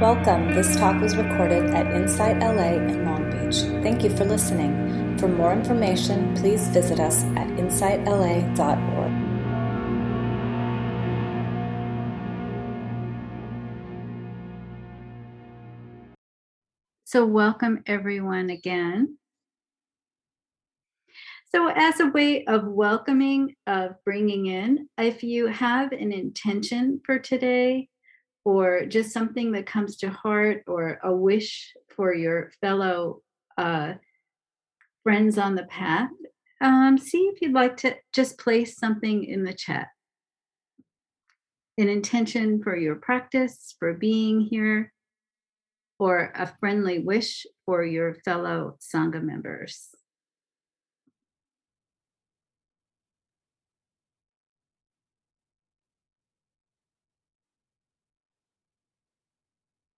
Welcome. This talk was recorded at Insight LA in Long Beach. Thank you for listening. For more information, please visit us at insightla.org. So, welcome everyone again. So, as a way of welcoming, of bringing in, if you have an intention for today, or just something that comes to heart, or a wish for your fellow uh, friends on the path, um, see if you'd like to just place something in the chat. An intention for your practice, for being here, or a friendly wish for your fellow Sangha members.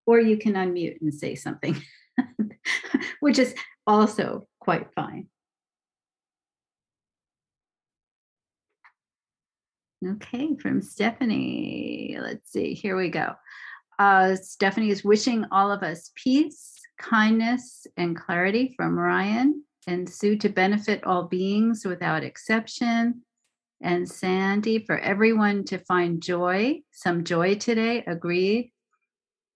Or you can unmute and say something, which is also quite fine. Okay, from Stephanie. Let's see, here we go. Uh, Stephanie is wishing all of us peace, kindness, and clarity from Ryan and Sue to benefit all beings without exception. And Sandy, for everyone to find joy, some joy today, agreed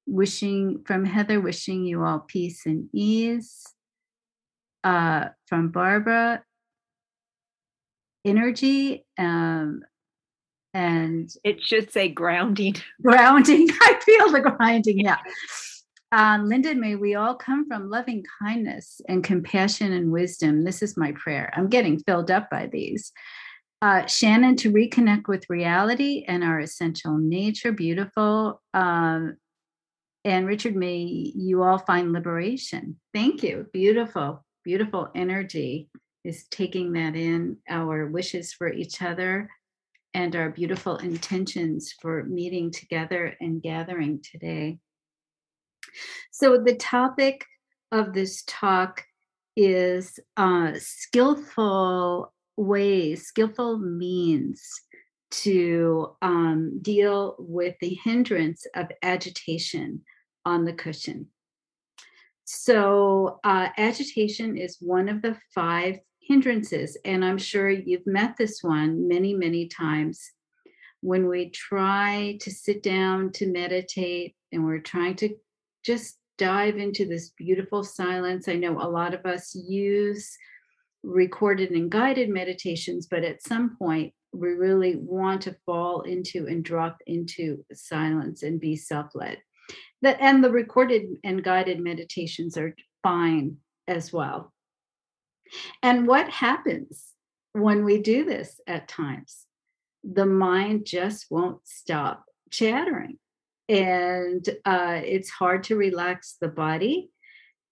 wishing from Heather, wishing you all peace and ease. Uh, from Barbara, energy um, and it should say grounding. Grounding. I feel the grinding. Yeah. Um, Linda, may we all come from loving kindness and compassion and wisdom. This is my prayer. I'm getting filled up by these. Uh, Shannon, to reconnect with reality and our essential nature. Beautiful. Um, and Richard, may you all find liberation. Thank you. Beautiful, beautiful energy is taking that in, our wishes for each other and our beautiful intentions for meeting together and gathering today. So, the topic of this talk is uh, skillful ways, skillful means to um, deal with the hindrance of agitation on the cushion. So, uh, agitation is one of the five hindrances, and I'm sure you've met this one many, many times. When we try to sit down to meditate and we're trying to just dive into this beautiful silence, I know a lot of us use recorded and guided meditations, but at some point, we really want to fall into and drop into silence and be self led that and the recorded and guided meditations are fine as well. And what happens when we do this at times? The mind just won't stop chattering. And uh, it's hard to relax the body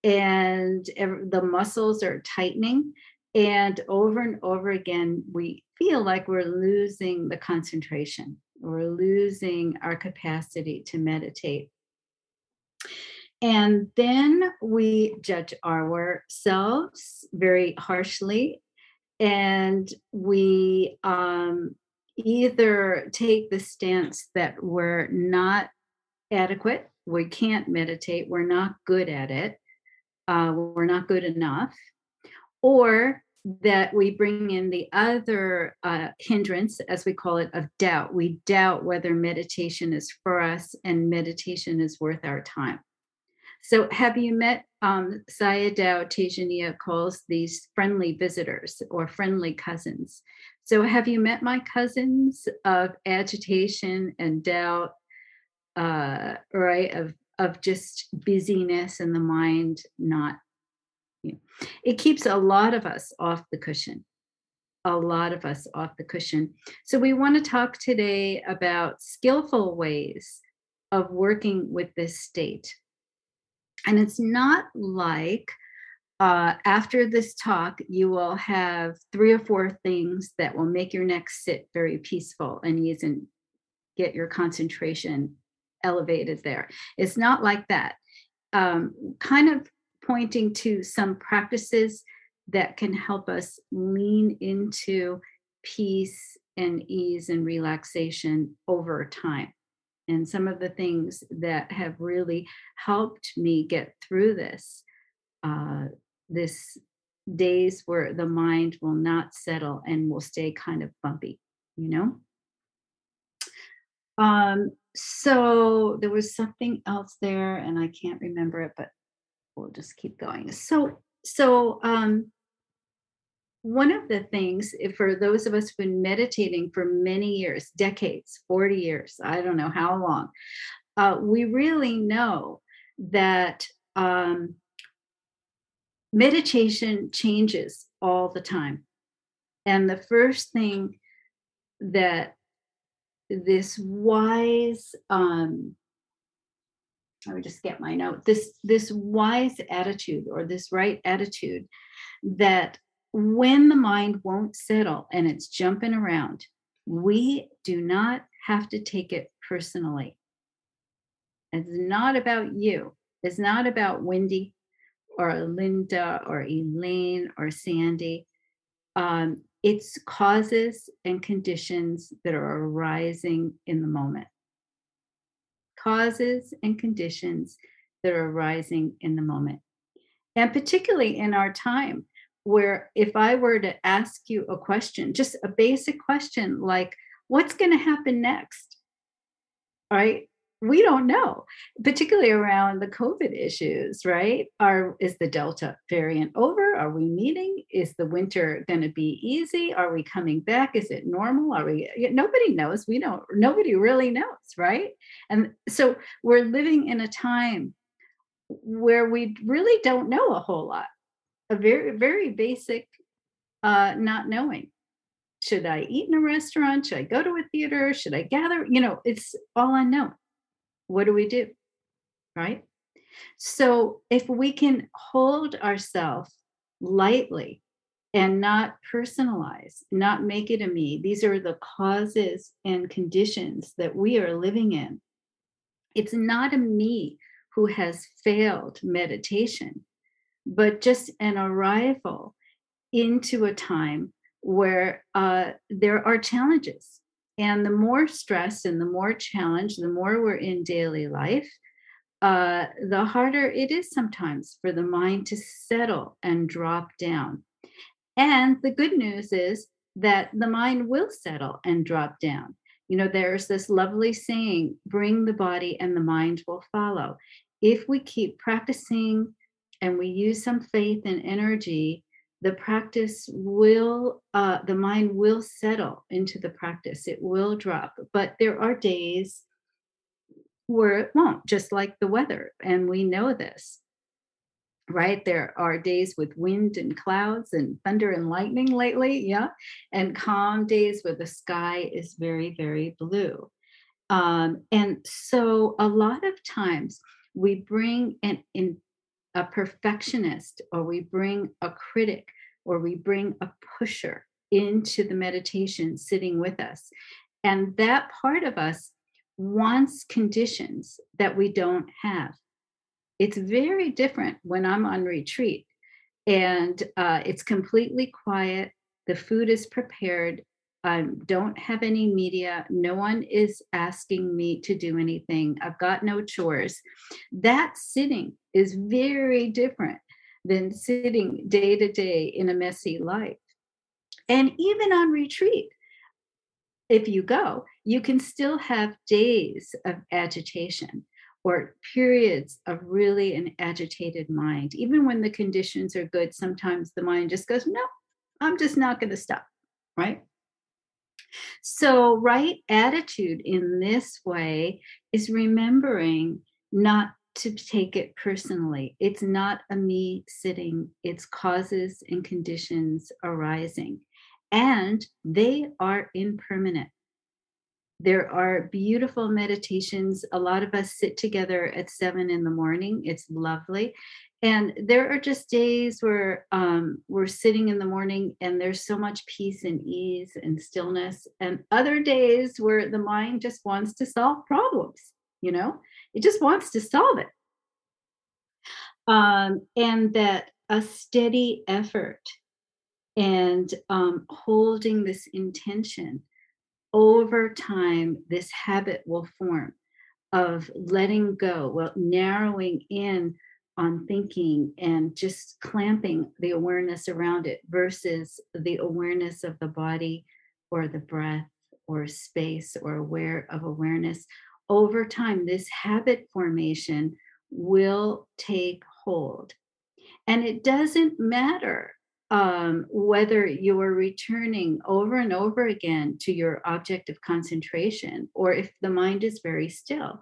and the muscles are tightening and over and over again we feel like we're losing the concentration. We're losing our capacity to meditate. And then we judge ourselves very harshly, and we um, either take the stance that we're not adequate, we can't meditate, we're not good at it, uh, we're not good enough, or that we bring in the other uh, hindrance, as we call it, of doubt. We doubt whether meditation is for us and meditation is worth our time. So, have you met um, Sayadaw Tejaniya calls these friendly visitors or friendly cousins? So, have you met my cousins of agitation and doubt, uh, right? Of of just busyness and the mind not. It keeps a lot of us off the cushion a lot of us off the cushion. So, we want to talk today about skillful ways of working with this state. And it's not like uh, after this talk, you will have three or four things that will make your next sit very peaceful and ease and get your concentration elevated there. It's not like that. Um, kind of pointing to some practices that can help us lean into peace and ease and relaxation over time. And some of the things that have really helped me get through this uh, this days where the mind will not settle and will stay kind of bumpy you know? Um so there was something else there and i can't remember it but we'll just keep going. So so um one of the things for those of us who've been meditating for many years decades 40 years i don't know how long uh, we really know that um, meditation changes all the time. And the first thing that this wise um I me just get my note. This this wise attitude or this right attitude that when the mind won't settle and it's jumping around, we do not have to take it personally. It's not about you. It's not about Wendy or Linda or Elaine or Sandy. Um, it's causes and conditions that are arising in the moment. Causes and conditions that are arising in the moment. And particularly in our time, where if I were to ask you a question, just a basic question like, what's going to happen next? Right? We don't know, particularly around the COVID issues, right? Are is the Delta variant over? Are we meeting? Is the winter going to be easy? Are we coming back? Is it normal? Are we nobody knows. We don't nobody really knows, right? And so we're living in a time where we really don't know a whole lot a very very basic uh not knowing should i eat in a restaurant should i go to a theater should i gather you know it's all unknown what do we do right so if we can hold ourselves lightly and not personalize not make it a me these are the causes and conditions that we are living in it's not a me who has failed meditation but just an arrival into a time where uh, there are challenges. And the more stress and the more challenge, the more we're in daily life, uh, the harder it is sometimes for the mind to settle and drop down. And the good news is that the mind will settle and drop down. You know, there's this lovely saying bring the body and the mind will follow. If we keep practicing and we use some faith and energy, the practice will, uh, the mind will settle into the practice. It will drop. But there are days where it won't, just like the weather. And we know this, right? There are days with wind and clouds and thunder and lightning lately. Yeah. And calm days where the sky is very, very blue. Um, and so a lot of times we bring an in a perfectionist or we bring a critic or we bring a pusher into the meditation sitting with us. And that part of us wants conditions that we don't have. It's very different when I'm on retreat and uh, it's completely quiet. The food is prepared I don't have any media. No one is asking me to do anything. I've got no chores. That sitting is very different than sitting day to day in a messy life. And even on retreat, if you go, you can still have days of agitation or periods of really an agitated mind. Even when the conditions are good, sometimes the mind just goes, No, I'm just not going to stop, right? So, right attitude in this way is remembering not to take it personally. It's not a me sitting, it's causes and conditions arising. And they are impermanent. There are beautiful meditations. A lot of us sit together at seven in the morning. It's lovely and there are just days where um, we're sitting in the morning and there's so much peace and ease and stillness and other days where the mind just wants to solve problems you know? It just wants to solve it. Um, and that a steady effort and um, holding this intention over time this habit will form of letting go, well, narrowing in on thinking and just clamping the awareness around it versus the awareness of the body or the breath or space or aware of awareness. Over time this habit formation will take hold. And it doesn't matter um, whether you are returning over and over again to your object of concentration or if the mind is very still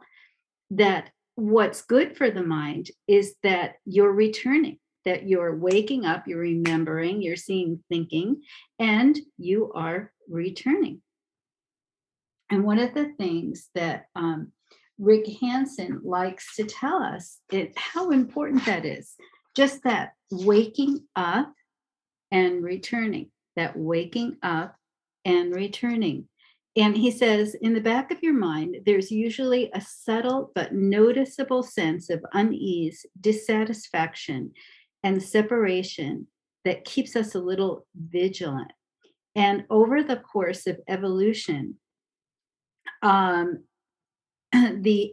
that what's good for the mind is that you're returning that you're waking up you're remembering you're seeing thinking and you are returning and one of the things that um, rick hanson likes to tell us is how important that is just that waking up and returning, that waking up and returning. And he says, in the back of your mind, there's usually a subtle but noticeable sense of unease, dissatisfaction, and separation that keeps us a little vigilant. And over the course of evolution, um, the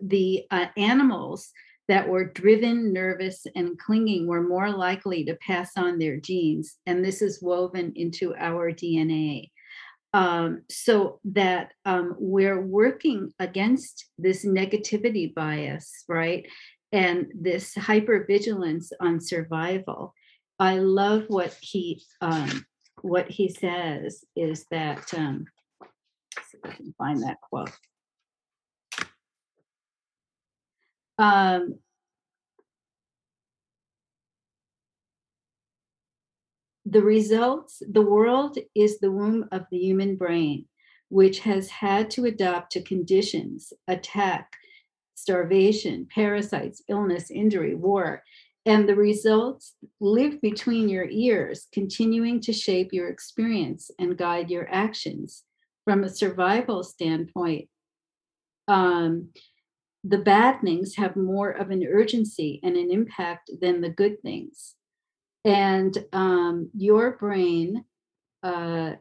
the uh, animals that were driven, nervous, and clinging were more likely to pass on their genes. And this is woven into our DNA. Um, so that um, we're working against this negativity bias, right? And this hypervigilance on survival. I love what he um, what he says is that um, see if I can find that quote. Um, the results, the world is the womb of the human brain, which has had to adapt to conditions, attack, starvation, parasites, illness, injury, war. And the results live between your ears, continuing to shape your experience and guide your actions. From a survival standpoint, um, the bad things have more of an urgency and an impact than the good things. And um, your brain uh,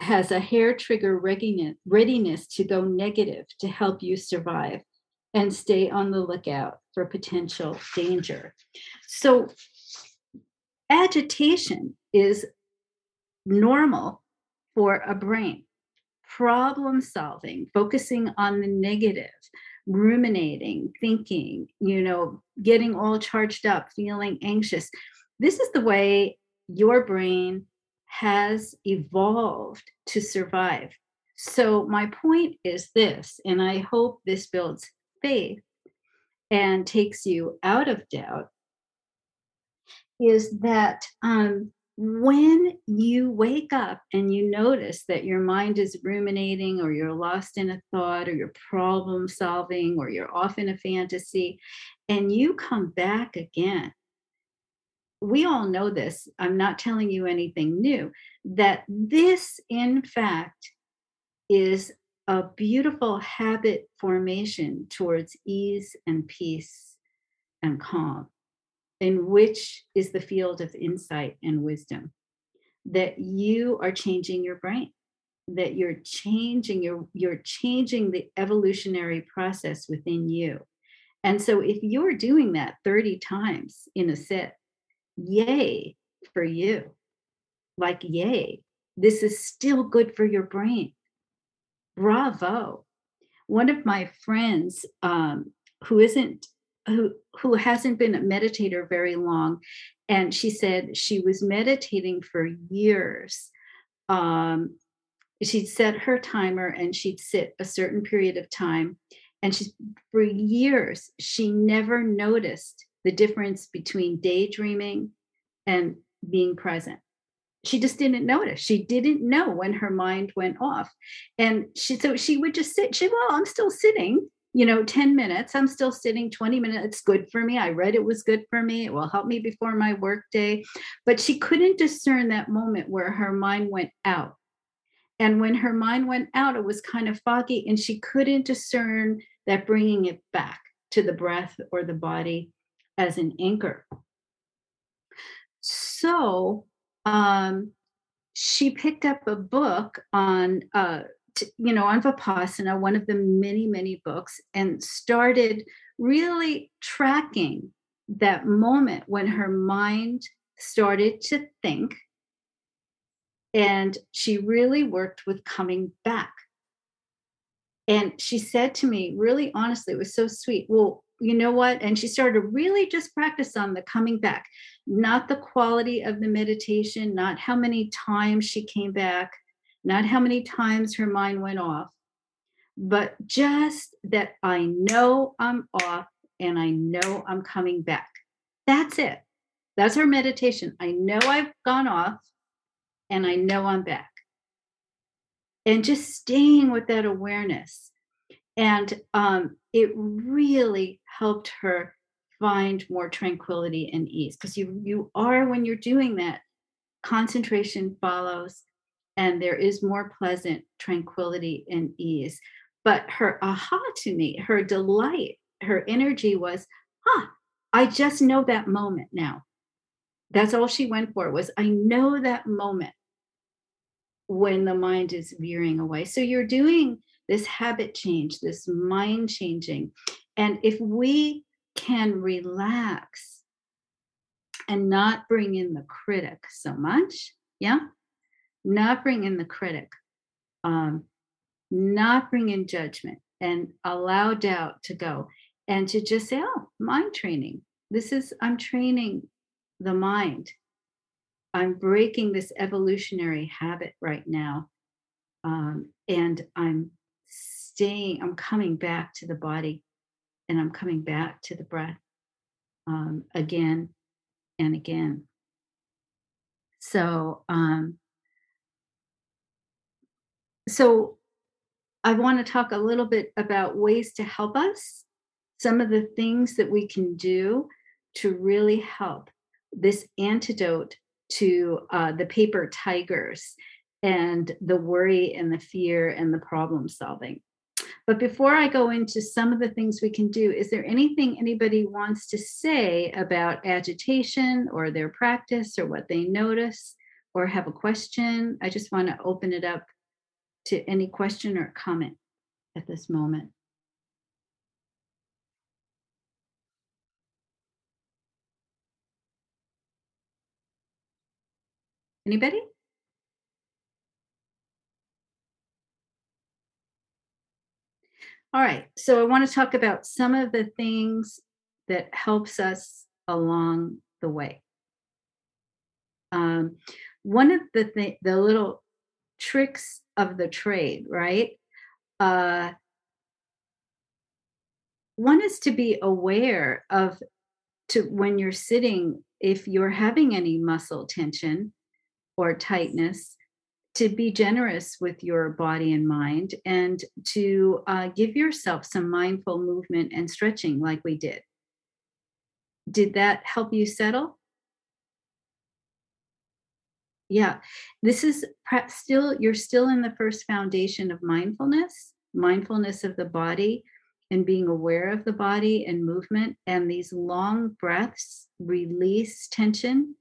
has a hair trigger readiness, readiness to go negative to help you survive and stay on the lookout for potential danger. So, agitation is normal for a brain problem solving, focusing on the negative, ruminating, thinking, you know, getting all charged up, feeling anxious. This is the way your brain has evolved to survive. So, my point is this, and I hope this builds faith and takes you out of doubt, is that um, when you wake up and you notice that your mind is ruminating or you're lost in a thought or you're problem solving or you're off in a fantasy and you come back again. We all know this i'm not telling you anything new that this in fact is a beautiful habit formation towards ease and peace and calm in which is the field of insight and wisdom that you are changing your brain that you're changing your you're changing the evolutionary process within you and so if you're doing that 30 times in a sit yay for you. Like yay. This is still good for your brain. Bravo. One of my friends um, who isn't who who hasn't been a meditator very long and she said she was meditating for years um, she'd set her timer and she'd sit a certain period of time and she for years she never noticed the difference between daydreaming and being present. She just didn't notice. She didn't know when her mind went off. And she so she would just sit she well i'm still sitting you know 10 minutes. I'm still sitting 20 minutes. It's good for me. I read it was good for me. It will help me before my work day. But she couldn't discern that moment where her mind went out. And when her mind went out it was kind of foggy and she couldn't discern that bringing it back to the breath or the body as an anchor so um, she picked up a book on uh, to, you know, on Vipassana, one of the many, many books, and started really tracking that moment when her mind started to think. And she really worked with coming back. And she said to me, really honestly, it was so sweet. Well, you know what? And she started to really just practice on the coming back, not the quality of the meditation, not how many times she came back, not how many times her mind went off, but just that I know I'm off and I know I'm coming back. That's it. That's our meditation. I know I've gone off and I know I'm back. And just staying with that awareness. And um, it really helped her find more tranquility and ease because you you are when you're doing that concentration follows and there is more pleasant tranquility and ease. But her aha to me her delight her energy was huh i just know that moment now. That's all she went for was i know that moment when the mind is veering away so you're doing this habit change this mind changing and if we can relax and not bring in the critic so much yeah not bring in the critic, um, not bring in judgment, and allow doubt to go, and to just say, "Oh, mind training. This is I'm training the mind. I'm breaking this evolutionary habit right now, um, and I'm staying. I'm coming back to the body, and I'm coming back to the breath um, again and again." So um, so I want to talk a little bit about ways to help us, some of the things that we can do to really help this antidote to uh, the paper tigers and the worry and the fear and the problem solving. But before I go into some of the things we can do, is there anything anybody wants to say about agitation or their practice or what they notice or have a question? I just want to open it up to any question or comment at this moment. Anybody? All right, so I want to talk about some of the things that helps us along the way. Um, one of the th- the little tricks of the trade, right? Uh, one is to be aware of to when you're sitting if you're having any muscle tension or tightness to be generous with your body and mind and to uh, give yourself some mindful movement and stretching like we did. Did that help you settle? Yeah. This is still you're still in the first foundation of mindfulness mindfulness of the body and being aware of the body and movement and these long breaths release tension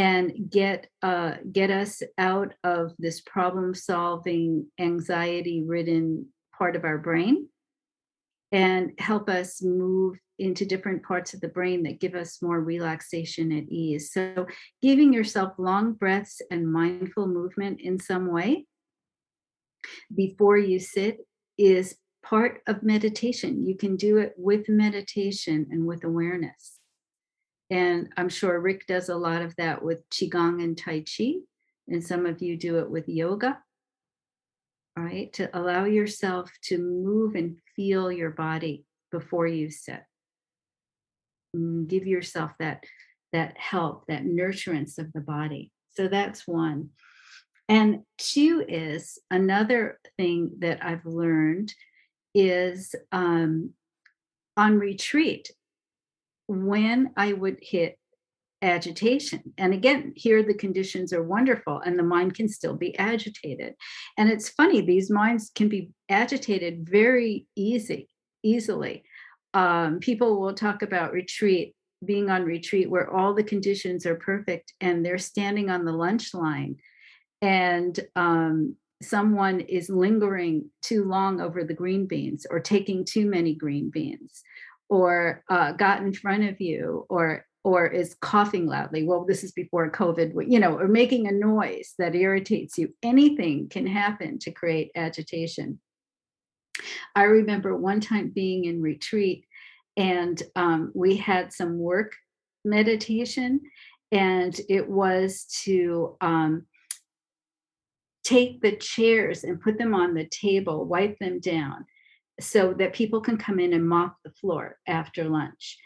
and get uh, get us out of this problem solving anxiety ridden part of our brain and help us move into different parts of the brain that give us more relaxation and ease. So, giving yourself long breaths and mindful movement in some way before you sit is part of meditation. You can do it with meditation and with awareness. And I'm sure Rick does a lot of that with Qigong and Tai Chi, and some of you do it with yoga. Right, to allow yourself to move and feel your body before you sit. Mm, give yourself that that help that nurturance of the body so that's one and two is another thing that i've learned is um, on retreat when i would hit agitation. And again here the conditions are wonderful and the mind can still be agitated. And it's funny these minds can be agitated very easy easily. Um, people will talk about retreat being on retreat where all the conditions are perfect and they're standing on the lunch line. And um, someone is lingering too long over the green beans or taking too many green beans or uh, got in front of you or or is coughing loudly well this is before covid you know or making a noise that irritates you anything can happen to create agitation. I remember one time being in retreat and um, we had some work meditation and it was to um, take the chairs and put them on the table wipe them down so that people can come in and mop the floor after lunch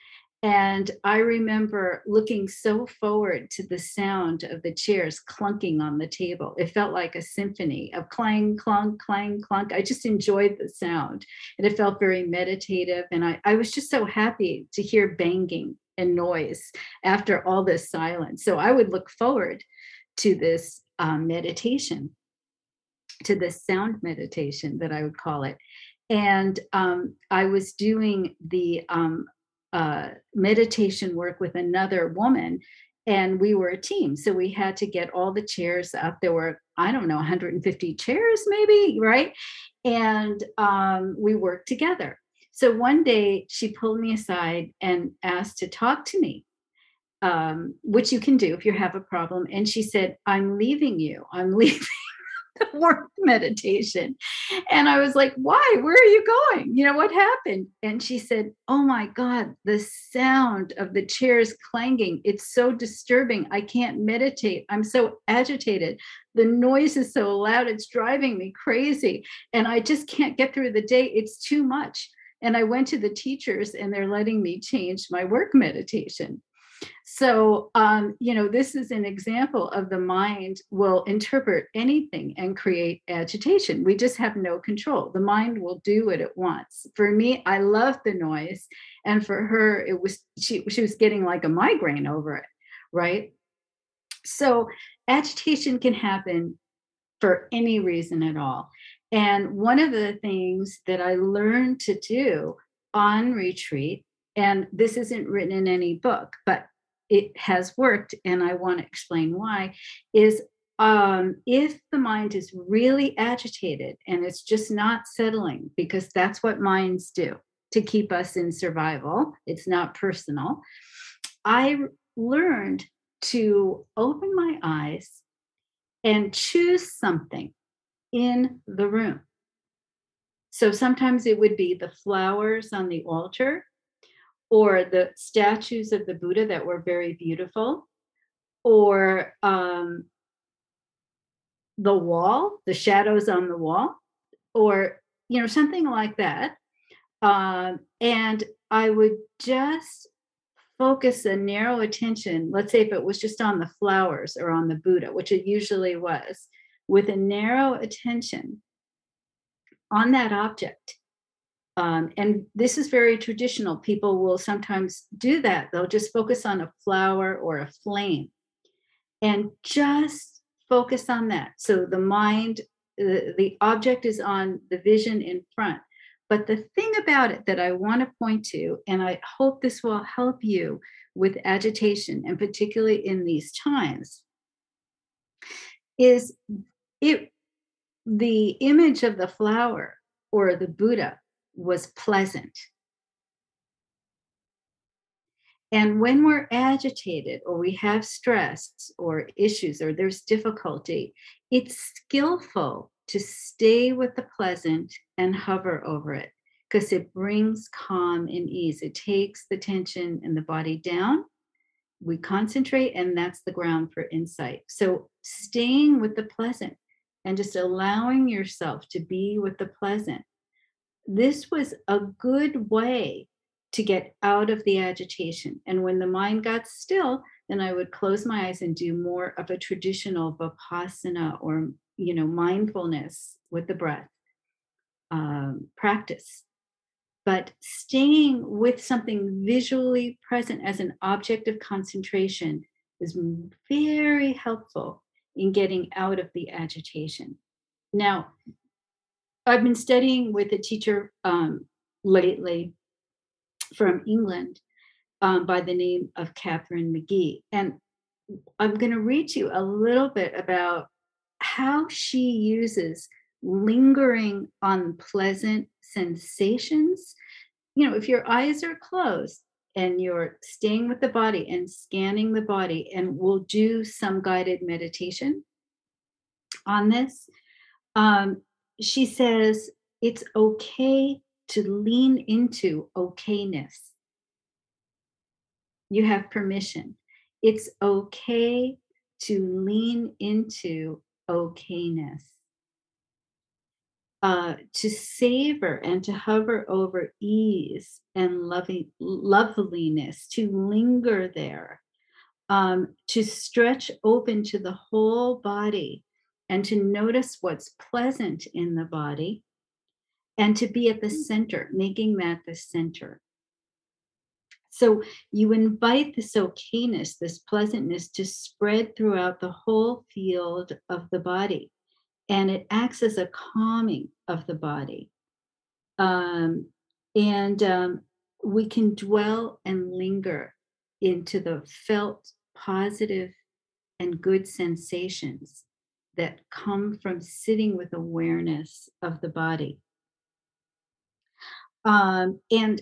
and I remember looking so forward to the sound of the chairs clunking on the table. It felt like a symphony of clang, clunk, clang, clunk. I just enjoyed the sound and it felt very meditative. And I, I was just so happy to hear banging and noise after all this silence. So I would look forward to this um, meditation, to this sound meditation that I would call it. And um, I was doing the um, uh, meditation work with another woman and we were a team. So we had to get all the chairs up. There were i don't know 150 chairs maybe right? And um, we worked together. So one day she pulled me aside and asked to talk to me um, which you can do if you have a problem. And she said i'm leaving you. I'm leaving the work meditation. And I was like, why? Where are you going? You know, what happened? And she said, oh my God, the sound of the chairs clanging, it's so disturbing. I can't meditate. I'm so agitated. The noise is so loud, it's driving me crazy. And I just can't get through the day. It's too much. And I went to the teachers and they're letting me change my work meditation. So, um, you know, this is an example of the mind will interpret anything and create agitation. We just have no control. The mind will do what it wants. For me, I love the noise. And for her, it was, she, she was getting like a migraine over it, right? So, agitation can happen for any reason at all. And one of the things that I learned to do on retreat and this isn't written in any book, but it has worked, and I want to explain why, is um, if the mind is really agitated and it's just not settling, because that's what minds do to keep us in survival, it's not personal. I learned to open my eyes and choose something in the room. So sometimes it would be the flowers on the altar or the statues of the Buddha that were very beautiful, or um, the wall, the shadows on the wall, or you know something like that. Um, and I would just focus a narrow attention. Let's say if it was just on the flowers or on the Buddha, which it usually was, with a narrow attention on that object um, and this is very traditional. People will sometimes do that. They'll just focus on a flower or a flame and just focus on that. So the mind, the, the object is on the vision in front. But the thing about it that I want to point to, and I hope this will help you with agitation, and particularly in these times, is it the image of the flower or the Buddha was pleasant. And when we're agitated or we have stress or issues or there's difficulty, it's skillful to stay with the pleasant and hover over it because it brings calm and ease. It takes the tension in the body down. We concentrate, and that's the ground for insight. So, staying with the pleasant and just allowing yourself to be with the pleasant this was a good way to get out of the agitation. And when the mind got still, then I would close my eyes and do more of a traditional vipassana or you know mindfulness with the breath um, practice. But staying with something visually present as an object of concentration is very helpful in getting out of the agitation. Now, I've been studying with a teacher um, lately from England um, by the name of Catherine McGee. And I'm going to read you a little bit about how she uses lingering on pleasant sensations. You know, if your eyes are closed and you're staying with the body and scanning the body, and we'll do some guided meditation on this. Um, she says it's okay to lean into okayness. You have permission. It's okay to lean into okayness. Uh, to savor and to hover over ease and loving loveliness, to linger there, um, to stretch open to the whole body and to notice what's pleasant in the body and to be at the center, making that the center. So you invite this okayness, this pleasantness to spread throughout the whole field of the body. And it acts as a calming of the body. Um, and um, we can dwell and linger into the felt positive and good sensations that come from sitting with awareness of the body. Um, and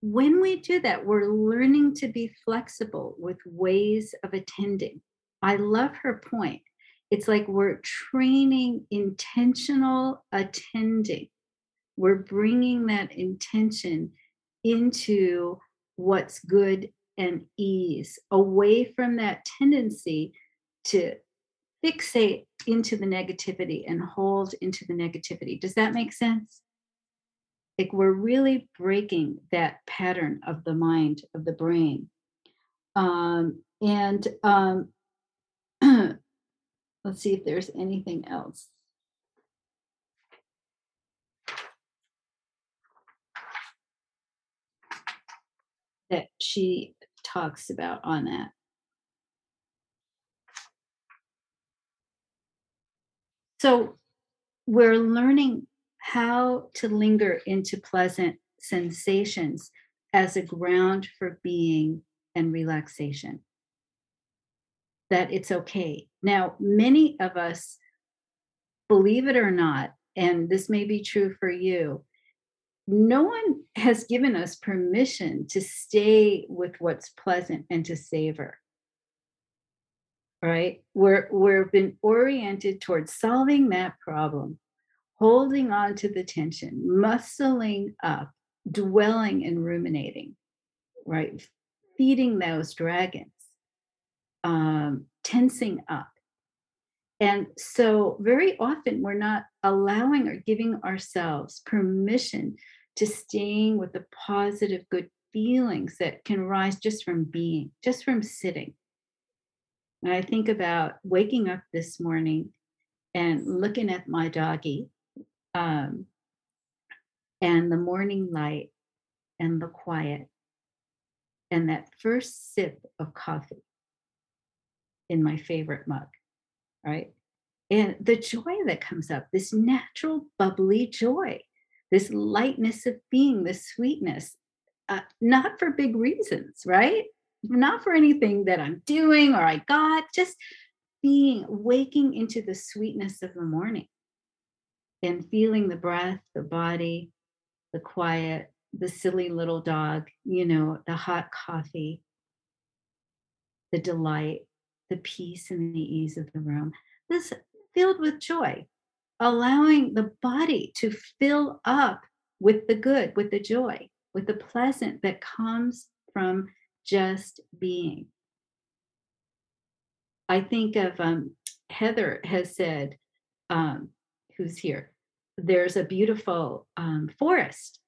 when we do that, we're learning to be flexible with ways of attending. I love her point. It's like we're training intentional attending. We're bringing that intention into what's good and ease, away from that tendency to fixate into the negativity and hold into the negativity. Does that make sense? Like we're really breaking that pattern of the mind, of the brain. Um, and um, let's see if there's anything else. That she talks about on that. So we're learning how to linger into pleasant sensations as a ground for being and relaxation. That it's okay. Now, many of us, believe it or not, and this may be true for you, no one has given us permission to stay with what's pleasant and to savor right? We're we've been oriented towards solving that problem, holding on to the tension, muscling up, dwelling and ruminating, right? Feeding those dragons, um, tensing up. And so, very often, we're not allowing or giving ourselves permission to staying with the positive, good feelings that can rise just from being, just from sitting and I think about waking up this morning and looking at my doggy um, and the morning light and the quiet and that first sip of coffee in my favorite mug, right? And the joy that comes up, this natural, bubbly joy, this lightness of being, this sweetness, uh, not for big reasons, right? Not for anything that I'm doing or I got, just being waking into the sweetness of the morning and feeling the breath, the body, the quiet, the silly little dog, you know, the hot coffee, the delight, the peace and the ease of the room. This filled with joy, allowing the body to fill up with the good, with the joy, with the pleasant that comes from just being. I think of um, Heather has said, um, who's here, there's a beautiful um, forest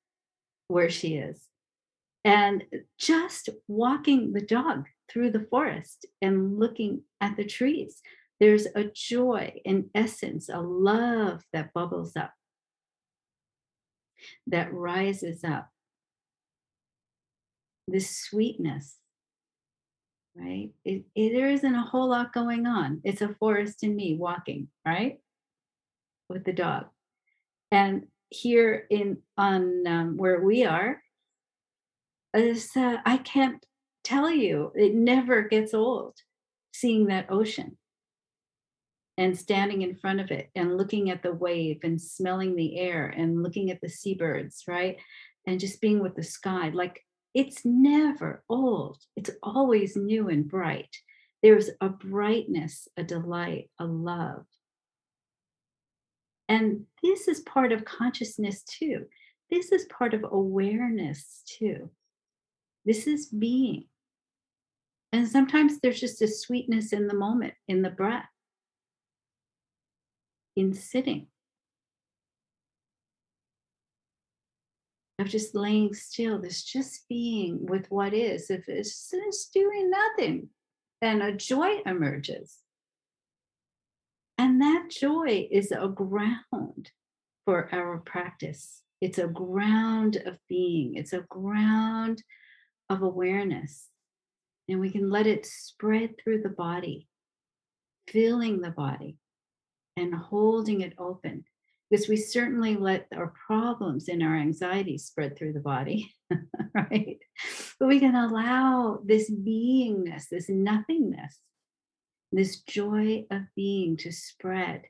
where she is. And just walking the dog through the forest and looking at the trees, there's a joy, an essence, a love that bubbles up, that rises up this sweetness right? It, it, there isn't a whole lot going on. It's a forest in me walking right? With the dog. And here in on um, where we are is uh, i can't tell you. It never gets old seeing that ocean and standing in front of it and looking at the wave and smelling the air and looking at the seabirds, right? And just being with the sky. Like it's never old, it's always new and bright. There's a brightness, a delight, a love. And this is part of consciousness too. This is part of awareness too. This is being. And sometimes there's just a sweetness in the moment, in the breath in sitting, of just laying still, this just being with what is. If it's just doing nothing, then a joy emerges. And that joy is a ground for our practice. It's a ground of being, it's a ground of awareness. And we can let it spread through the body, filling the body and holding it open because we certainly let our problems and our anxieties spread through the body, right? But we can allow this beingness, this nothingness, this joy of being to spread.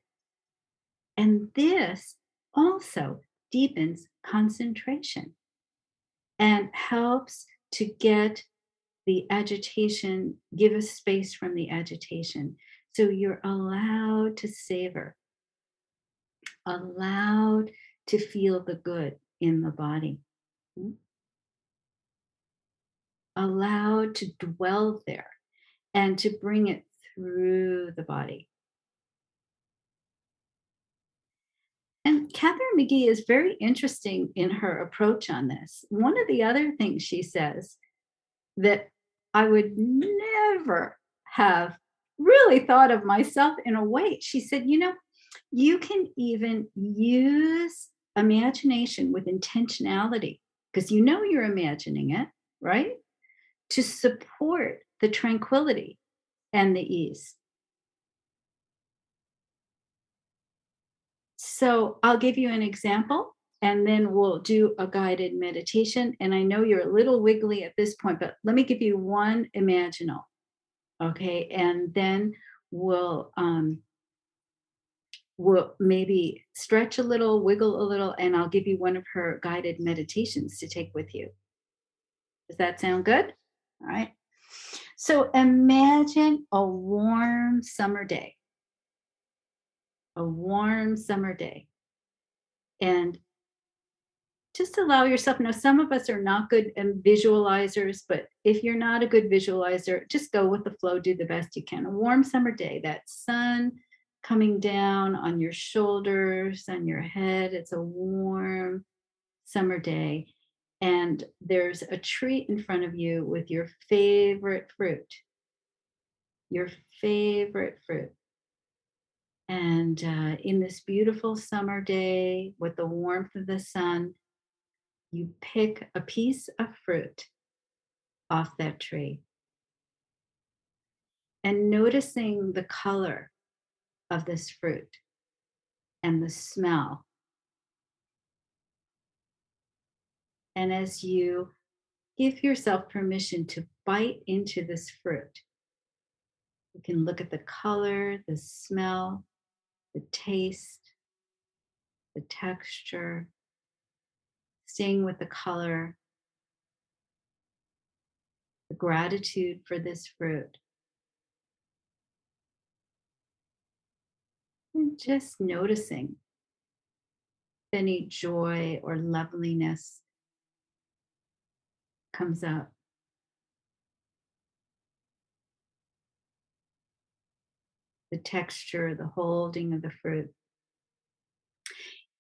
And this also deepens concentration and helps to get the agitation, give us space from the agitation so you're allowed to savor, allowed to feel the good in the body, hmm? allowed to dwell there and to bring it through the body. And Catherine McGee is very interesting in her approach on this. One of the other things she says that I would never have really thought of myself in a way. She said, you know, you can even use imagination with intentionality because you know you're imagining it, right? To support the tranquility and the ease. So I'll give you an example and then we'll do a guided meditation. And I know you're a little wiggly at this point, but let me give you one imaginal okay and then we'll um we'll maybe stretch a little wiggle a little and i'll give you one of her guided meditations to take with you. Does that sound good? All right. So imagine a warm summer day. A warm summer day. And just allow yourself now some of us are not good um, visualizers but if you're not a good visualizer just go with the flow do the best you can. A warm summer day that sun coming down on your shoulders on your head it's a warm summer day and there's a tree in front of you with your favorite fruit. Your favorite fruit. And uh, in this beautiful summer day with the warmth of the sun you pick a piece of fruit off that tree. And noticing the color of this fruit and the smell. And as you give yourself permission to bite into this fruit, you can look at the color, the smell, the taste, the texture, staying with the color, the gratitude for this fruit. And just noticing any joy or loveliness comes up. The texture, the holding of the fruit.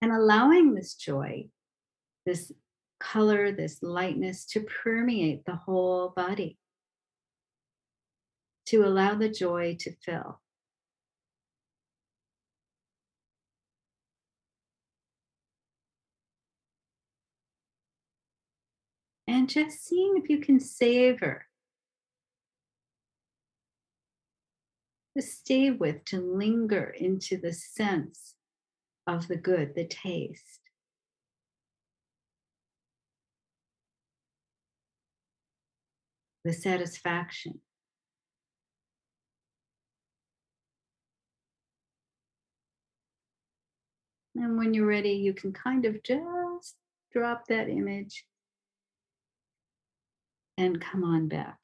And allowing this joy this color, this lightness to permeate the whole body, to allow the joy to fill. And just seeing if you can savor, to stay with, to linger into the sense of the good, the taste. the satisfaction. And when you're ready, you can kind of just drop that image and come on back.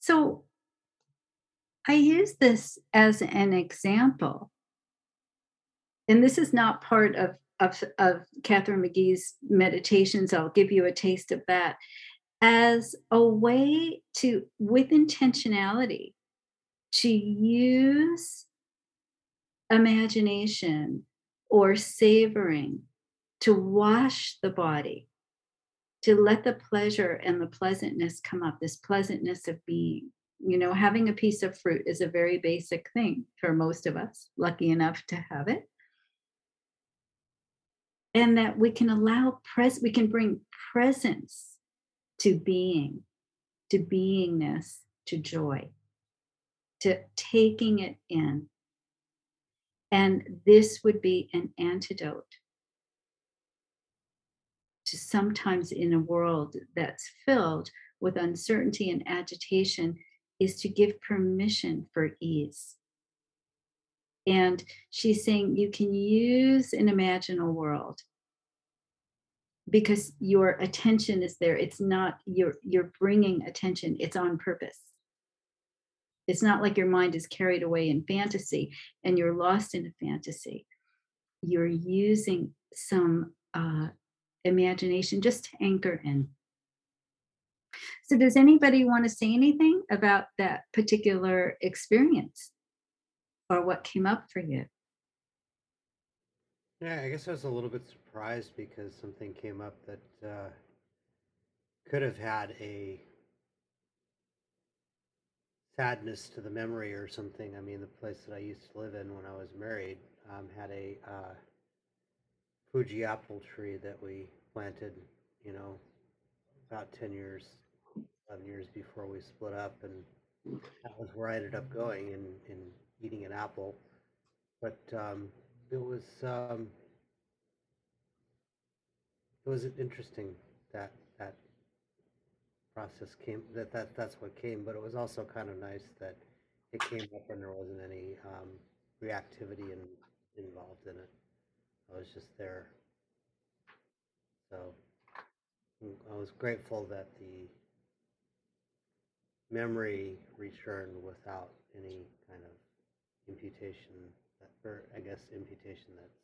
So I use this as an example. And this is not part of, of, of Catherine McGee's meditations. I'll give you a taste of that as a way to, with intentionality, to use imagination or savoring to wash the body, to let the pleasure and the pleasantness come up, this pleasantness of being. You know, having a piece of fruit is a very basic thing for most of us, lucky enough to have it. And that we can allow pres we can bring presence to being, to beingness, to joy, to taking it in. And this would be an antidote to sometimes in a world that's filled with uncertainty and agitation is to give permission for ease. And she's saying you can use an imaginal world because your attention is there. It's not you're you're bringing attention. It's on purpose. It's not like your mind is carried away in fantasy and you're lost in a fantasy. You're using some uh, imagination just to anchor in. So, does anybody want to say anything about that particular experience or what came up for you? Yeah, I guess I was a little bit surprised because something came up that uh, could have had a sadness to the memory or something. I mean, the place that I used to live in when I was married um, had a uh, Fuji apple tree that we planted, you know, about 10 years, 11 years before we split up. And that was where I ended up going and, and eating an apple. But um, it was um, it was interesting that that process came that, that that's what came but it was also kind of nice that it came up and there wasn't any um, reactivity in, involved in it I was just there so mm, I was grateful that the memory returned without any kind of imputation that, or I guess imputation that's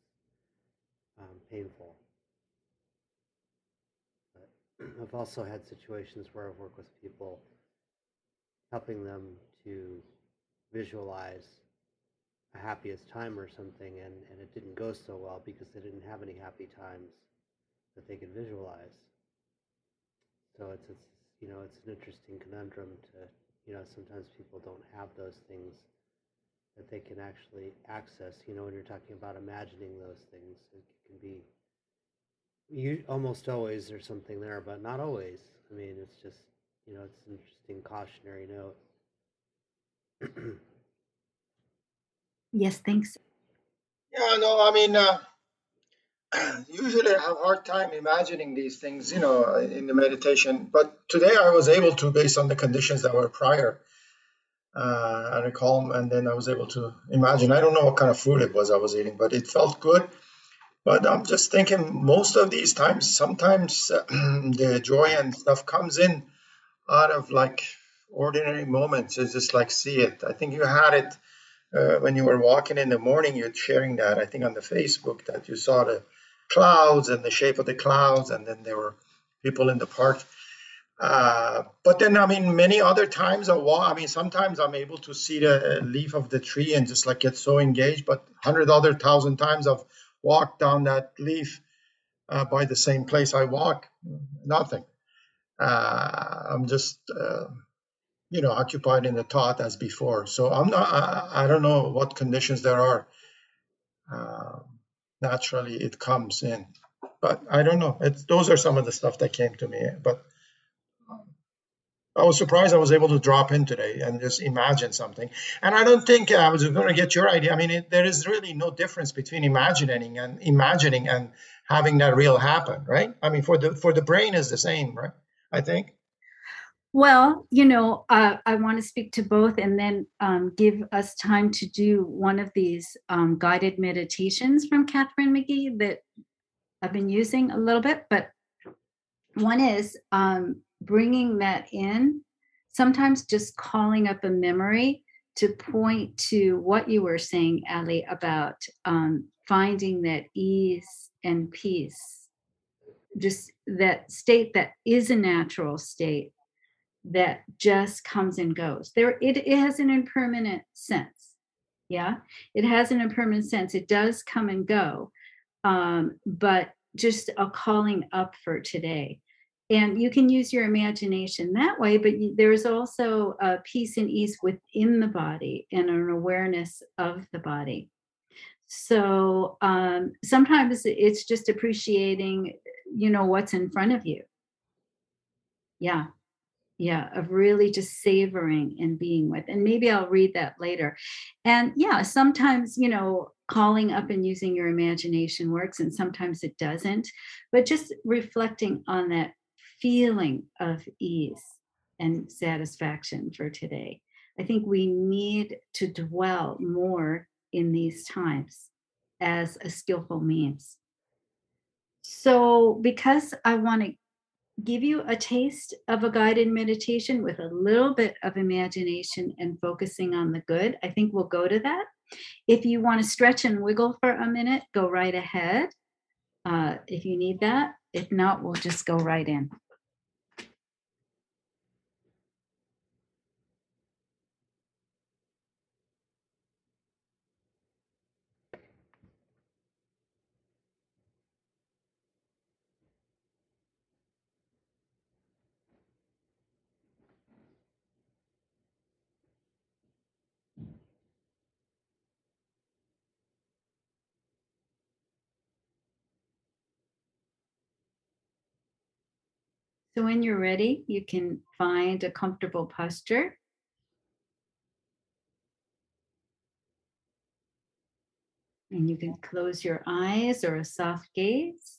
um, painful. I've also had situations where I've worked with people, helping them to visualize a happiest time or something, and, and it didn't go so well because they didn't have any happy times that they could visualize. So it's, it's you know it's an interesting conundrum to you know sometimes people don't have those things that they can actually access. You know, when you're talking about imagining those things, it can be you almost always there's something there, but not always. I mean, it's just you know, it's an interesting cautionary note. yes, thanks. Yeah, no, I mean, uh, usually I have a hard time imagining these things, you know, in the meditation. But today I was able to, based on the conditions that were prior uh, and a calm, and then I was able to imagine. I don't know what kind of food it was I was eating, but it felt good. But I'm just thinking, most of these times, sometimes uh, the joy and stuff comes in out of like ordinary moments. It's just like see it. I think you had it uh, when you were walking in the morning. You're sharing that. I think on the Facebook that you saw the clouds and the shape of the clouds, and then there were people in the park uh, but then, I mean, many other times I walk. I mean, sometimes I'm able to see the leaf of the tree and just like get so engaged. But hundred other thousand times I've walked down that leaf uh, by the same place I walk, nothing. Uh, I'm just, uh, you know, occupied in the thought as before. So I'm not. I, I don't know what conditions there are. Uh, naturally, it comes in, but I don't know. It's, those are some of the stuff that came to me, but I was surprised I was able to drop in today and just imagine something. And I don't think I was going to get your idea. I mean, it, there is really no difference between imagining and imagining and having that real happen, right? I mean, for the for the brain is the same, right? I think. Well, you know, uh, I want to speak to both and then um, give us time to do one of these um, guided meditations from Catherine McGee that I've been using a little bit. But one is um, bringing that in, sometimes just calling up a memory to point to what you were saying, Ali, about um, finding that ease and peace, just that state that is a natural state that just comes and goes. There, it, it has an impermanent sense. Yeah, it has an impermanent sense. It does come and go, um, but just a calling up for today. And you can use your imagination that way, but there's also a peace and ease within the body and an awareness of the body. So um, sometimes it's just appreciating, you know, what's in front of you. Yeah yeah of really just savoring and being with and maybe i'll read that later and yeah sometimes you know calling up and using your imagination works and sometimes it doesn't but just reflecting on that feeling of ease and satisfaction for today i think we need to dwell more in these times as a skillful means so because i want to give you a taste of a guided meditation with a little bit of imagination and focusing on the good. I think we'll go to that. If you want to stretch and wiggle for a minute, go right ahead. Uh, if you need that. If not, we'll just go right in. So when you're ready, you can find a comfortable posture. And you can close your eyes or a soft gaze.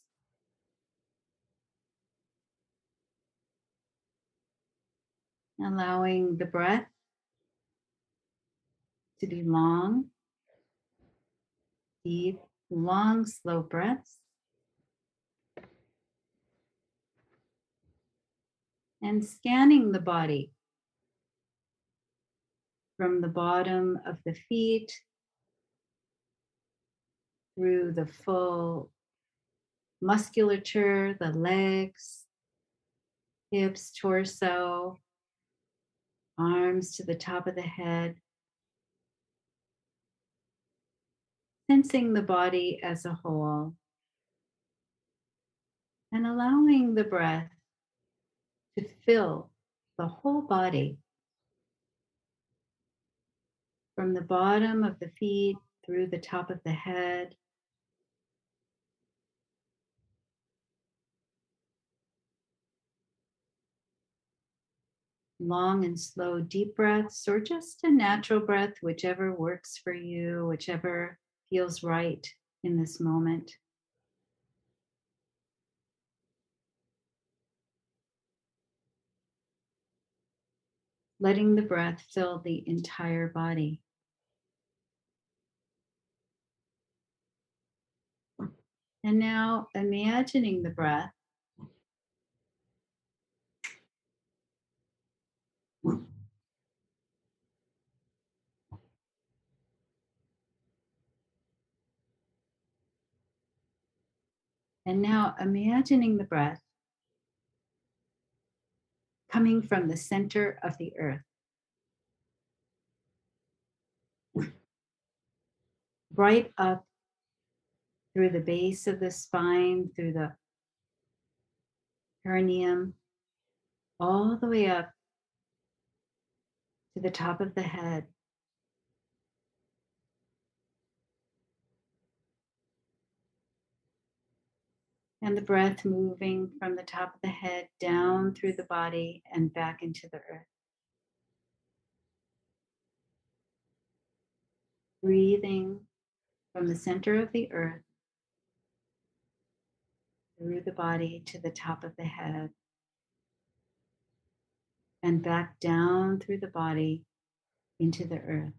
Allowing the breath to be long, deep, long, slow breaths. And scanning the body from the bottom of the feet through the full musculature, the legs, hips, torso, arms to the top of the head. Sensing the body as a whole and allowing the breath to fill the whole body from the bottom of the feet through the top of the head. Long and slow deep breaths, or just a natural breath, whichever works for you, whichever feels right in this moment. Letting the breath fill the entire body. And now imagining the breath. And now imagining the breath coming from the center of the earth. Right up through the base of the spine, through the perineum, all the way up to the top of the head. And the breath moving from the top of the head down through the body and back into the earth. Breathing from the center of the earth through the body to the top of the head. and back down through the body into the earth.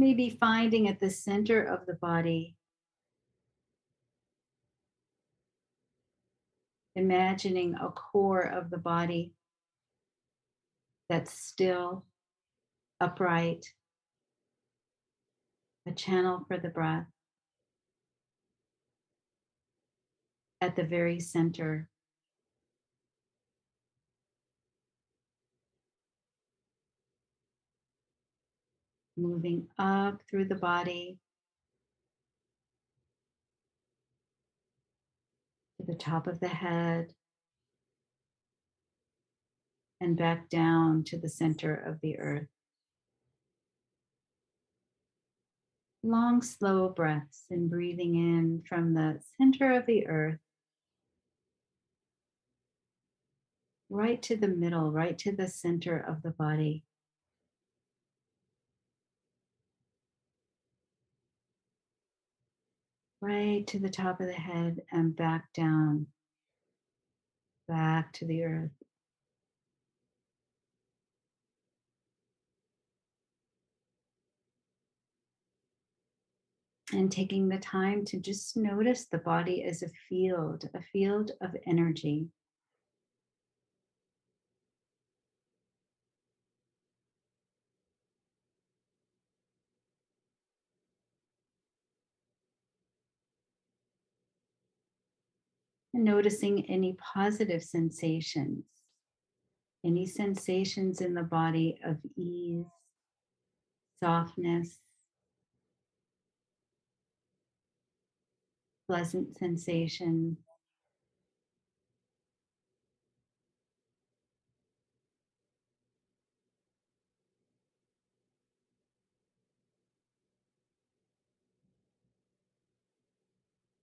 Maybe finding at the center of the body, imagining a core of the body that's still, upright, a channel for the breath. At the very center. Moving up through the body to the top of the head and back down to the center of the earth. long, slow breaths and breathing in from the center of the earth right to the middle, right to the center of the body. Right to the top of the head and back down, back to the earth. and taking the time to just notice the body as a field, a field of energy. Noticing any positive sensations, any sensations in the body of ease, softness, pleasant sensation.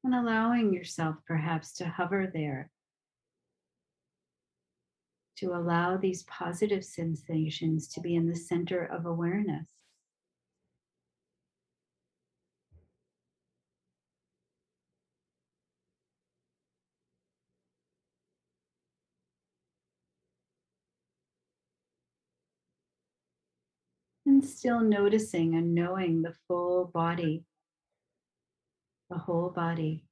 And allowing yourself perhaps to hover there, to allow these positive sensations to be in the center of awareness. And still noticing and knowing the full body, the whole body.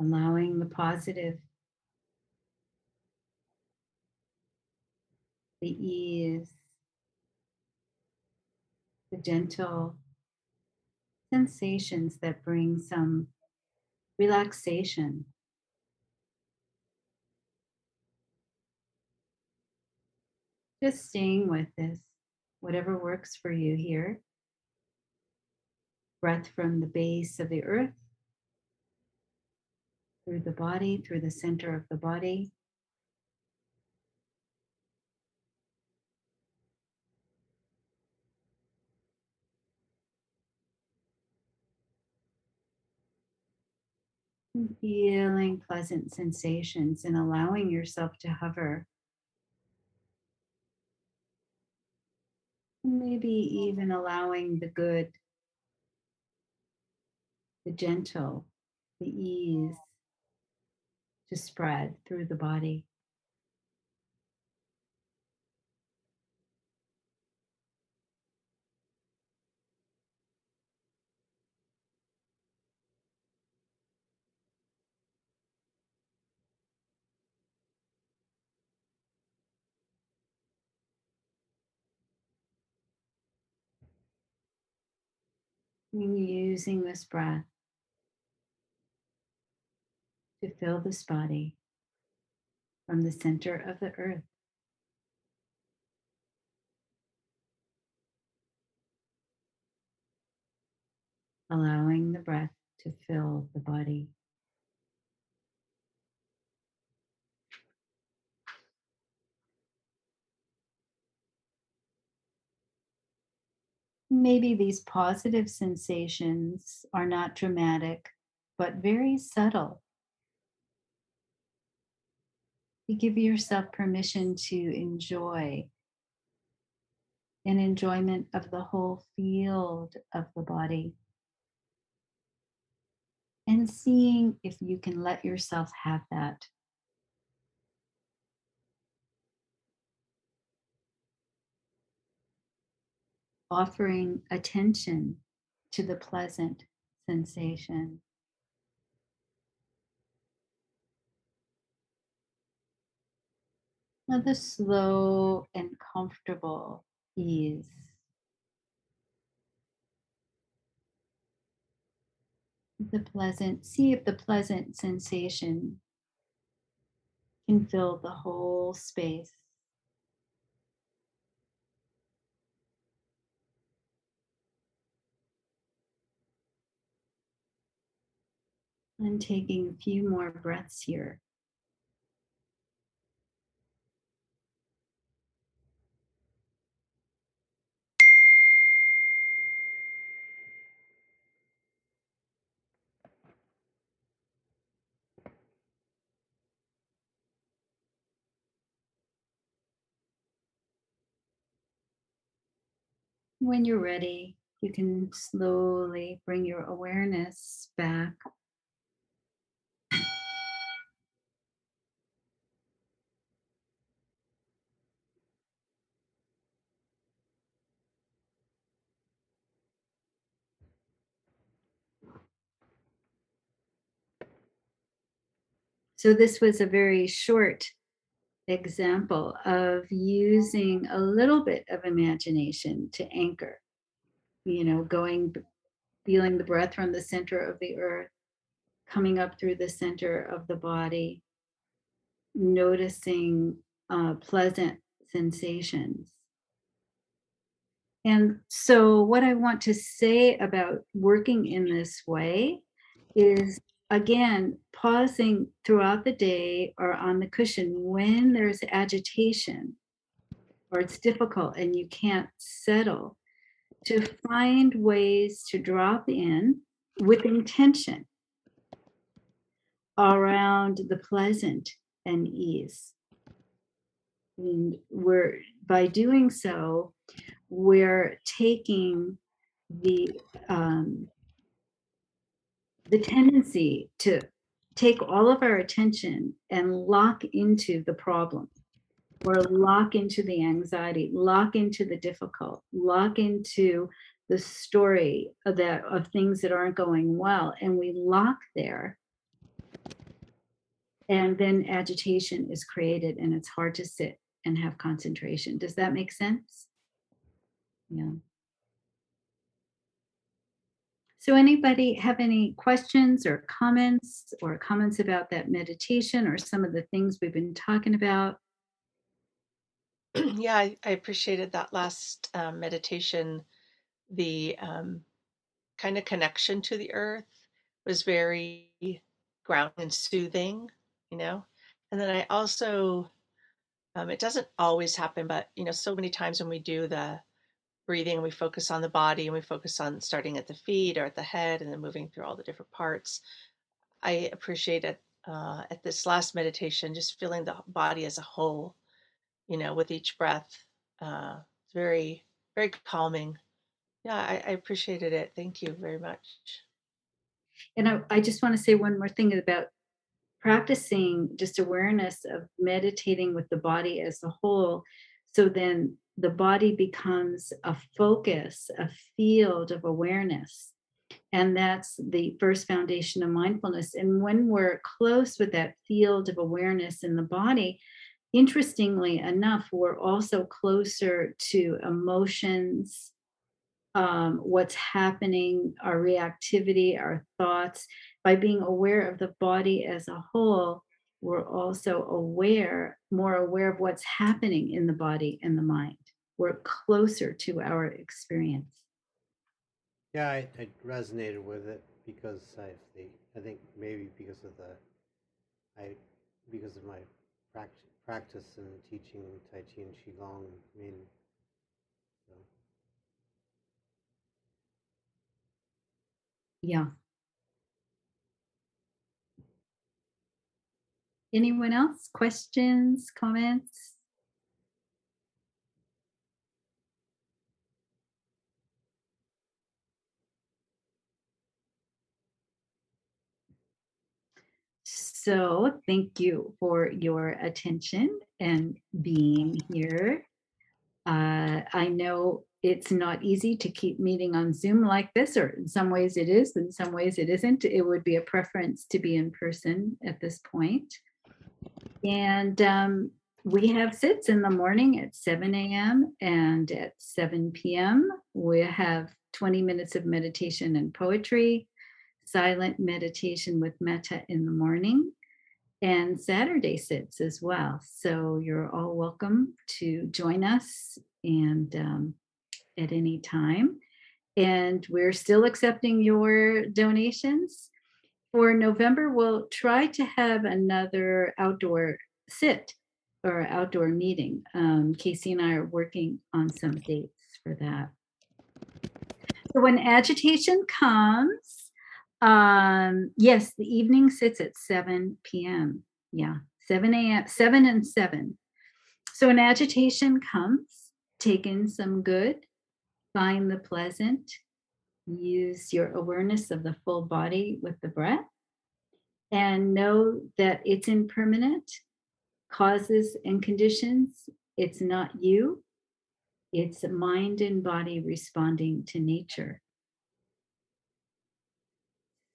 Allowing the positive, the ease, the gentle sensations that bring some relaxation. Just staying with this, whatever works for you here. Breath from the base of the earth, through the body, through the center of the body. feeling pleasant sensations and allowing yourself to hover. Maybe even allowing the good, the gentle, the ease to spread through the body. Using this breath to fill this body from the center of the earth. Allowing the breath to fill the body. Maybe these positive sensations are not dramatic, but very subtle. You give yourself permission to enjoy an enjoyment of the whole field of the body. And seeing if you can let yourself have that. Offering attention to the pleasant sensation. Now, the slow and comfortable ease. The pleasant, see if the pleasant sensation can fill the whole space. And taking a few more breaths here. When you're ready, you can slowly bring your awareness back So this was a very short example of using a little bit of imagination to anchor, you know, going, feeling the breath from the center of the earth, coming up through the center of the body, noticing uh, pleasant sensations. And so, what I want to say about working in this way is again, pausing throughout the day or on the cushion when there's agitation or it's difficult and you can't settle, to find ways to drop in with intention around the pleasant and ease. And we're by doing so, we're taking the um, the tendency to take all of our attention and lock into the problem or lock into the anxiety lock into the difficult lock into the story of that of things that aren't going well and we lock there. And then agitation is created and it's hard to sit and have concentration. Does that make sense? Yeah so, anybody have any questions or comments or comments about that meditation or some of the things we've been talking about? yeah, I, I, appreciated that last um, meditation. The um, kind of connection to the earth was very grounding and soothing, you know. And then I also, um, it doesn't always happen, but you know, so many times when we do the breathing and we focus on the body and we focus on starting at the feet or at the head and then moving through all the different parts. I appreciate it uh, at this last meditation, just feeling the body as a whole, you know, with each breath. Uh, it's very, very calming. Yeah, I, I appreciated it. Thank you very much. And I, I just want to say one more thing about practicing just awareness of meditating with the body as a whole. So then the body becomes a focus, a field of awareness. And that's the first foundation of mindfulness. And when we're close with that field of awareness in the body, interestingly enough, we're also closer to emotions, um, what's happening, our reactivity, our thoughts. By being aware of the body as a whole, we're also aware, more aware of what's happening in the body and the mind we're closer to our experience. Yeah, I, I resonated with it because I, I think maybe because of the, I, because of my practice, practice and teaching Tai Chi and Qigong. I mean, so Yeah. Anyone else? Questions, comments? So, thank you for your attention and being here. Uh, I know it's not easy to keep meeting on Zoom like this, or in some ways it is, in some ways it isn't. It would be a preference to be in person at this point. And um, we have sits in the morning at 7 a.m. and at 7 p.m. We have 20 minutes of meditation and poetry, silent meditation with metta in the morning, and Saturday sits as well. So you're all welcome to join us and um, at any time. And we're still accepting your donations. For November, we'll try to have another outdoor sit or outdoor meeting. Um, Casey and I are working on some dates for that. So when agitation comes, um, yes, the evening sits at 7 p.m. Yeah, 7 a.m., 7 and 7. So an agitation comes, take in some good, find the pleasant, use your awareness of the full body with the breath, and know that it's impermanent, causes and conditions. It's not you, it's mind and body responding to nature.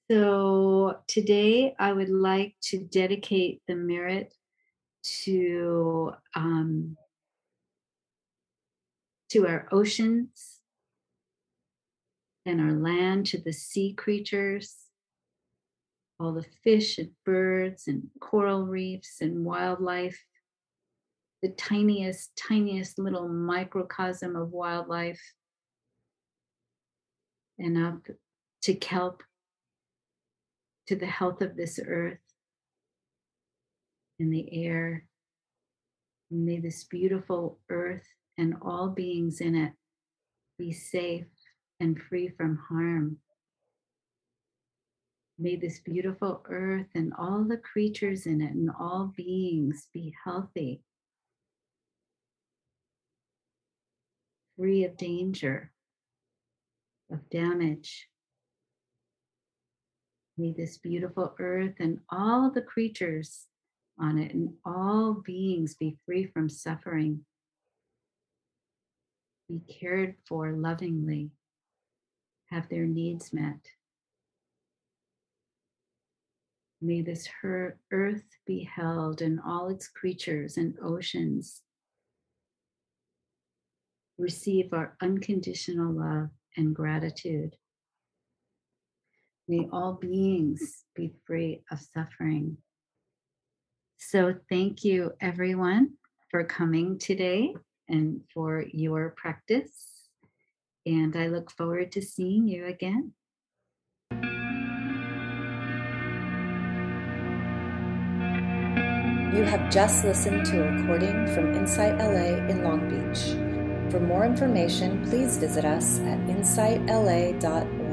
So today I would like to dedicate the merit to um, to our oceans and our land, to the sea creatures, all the fish and birds and coral reefs and wildlife, the tiniest, tiniest little microcosm of wildlife, and up to kelp to the health of this earth and the air. may this beautiful earth and all beings in it be safe and free from harm. May this beautiful earth and all the creatures in it and all beings be healthy, free of danger, of damage, May this beautiful earth and all the creatures on it and all beings be free from suffering, be cared for lovingly, have their needs met. May this her earth be held and all its creatures and oceans receive our unconditional love and gratitude. May all beings be free of suffering. So, thank you, everyone, for coming today and for your practice. And I look forward to seeing you again. You have just listened to a recording from Insight LA in Long Beach. For more information, please visit us at insightla.org.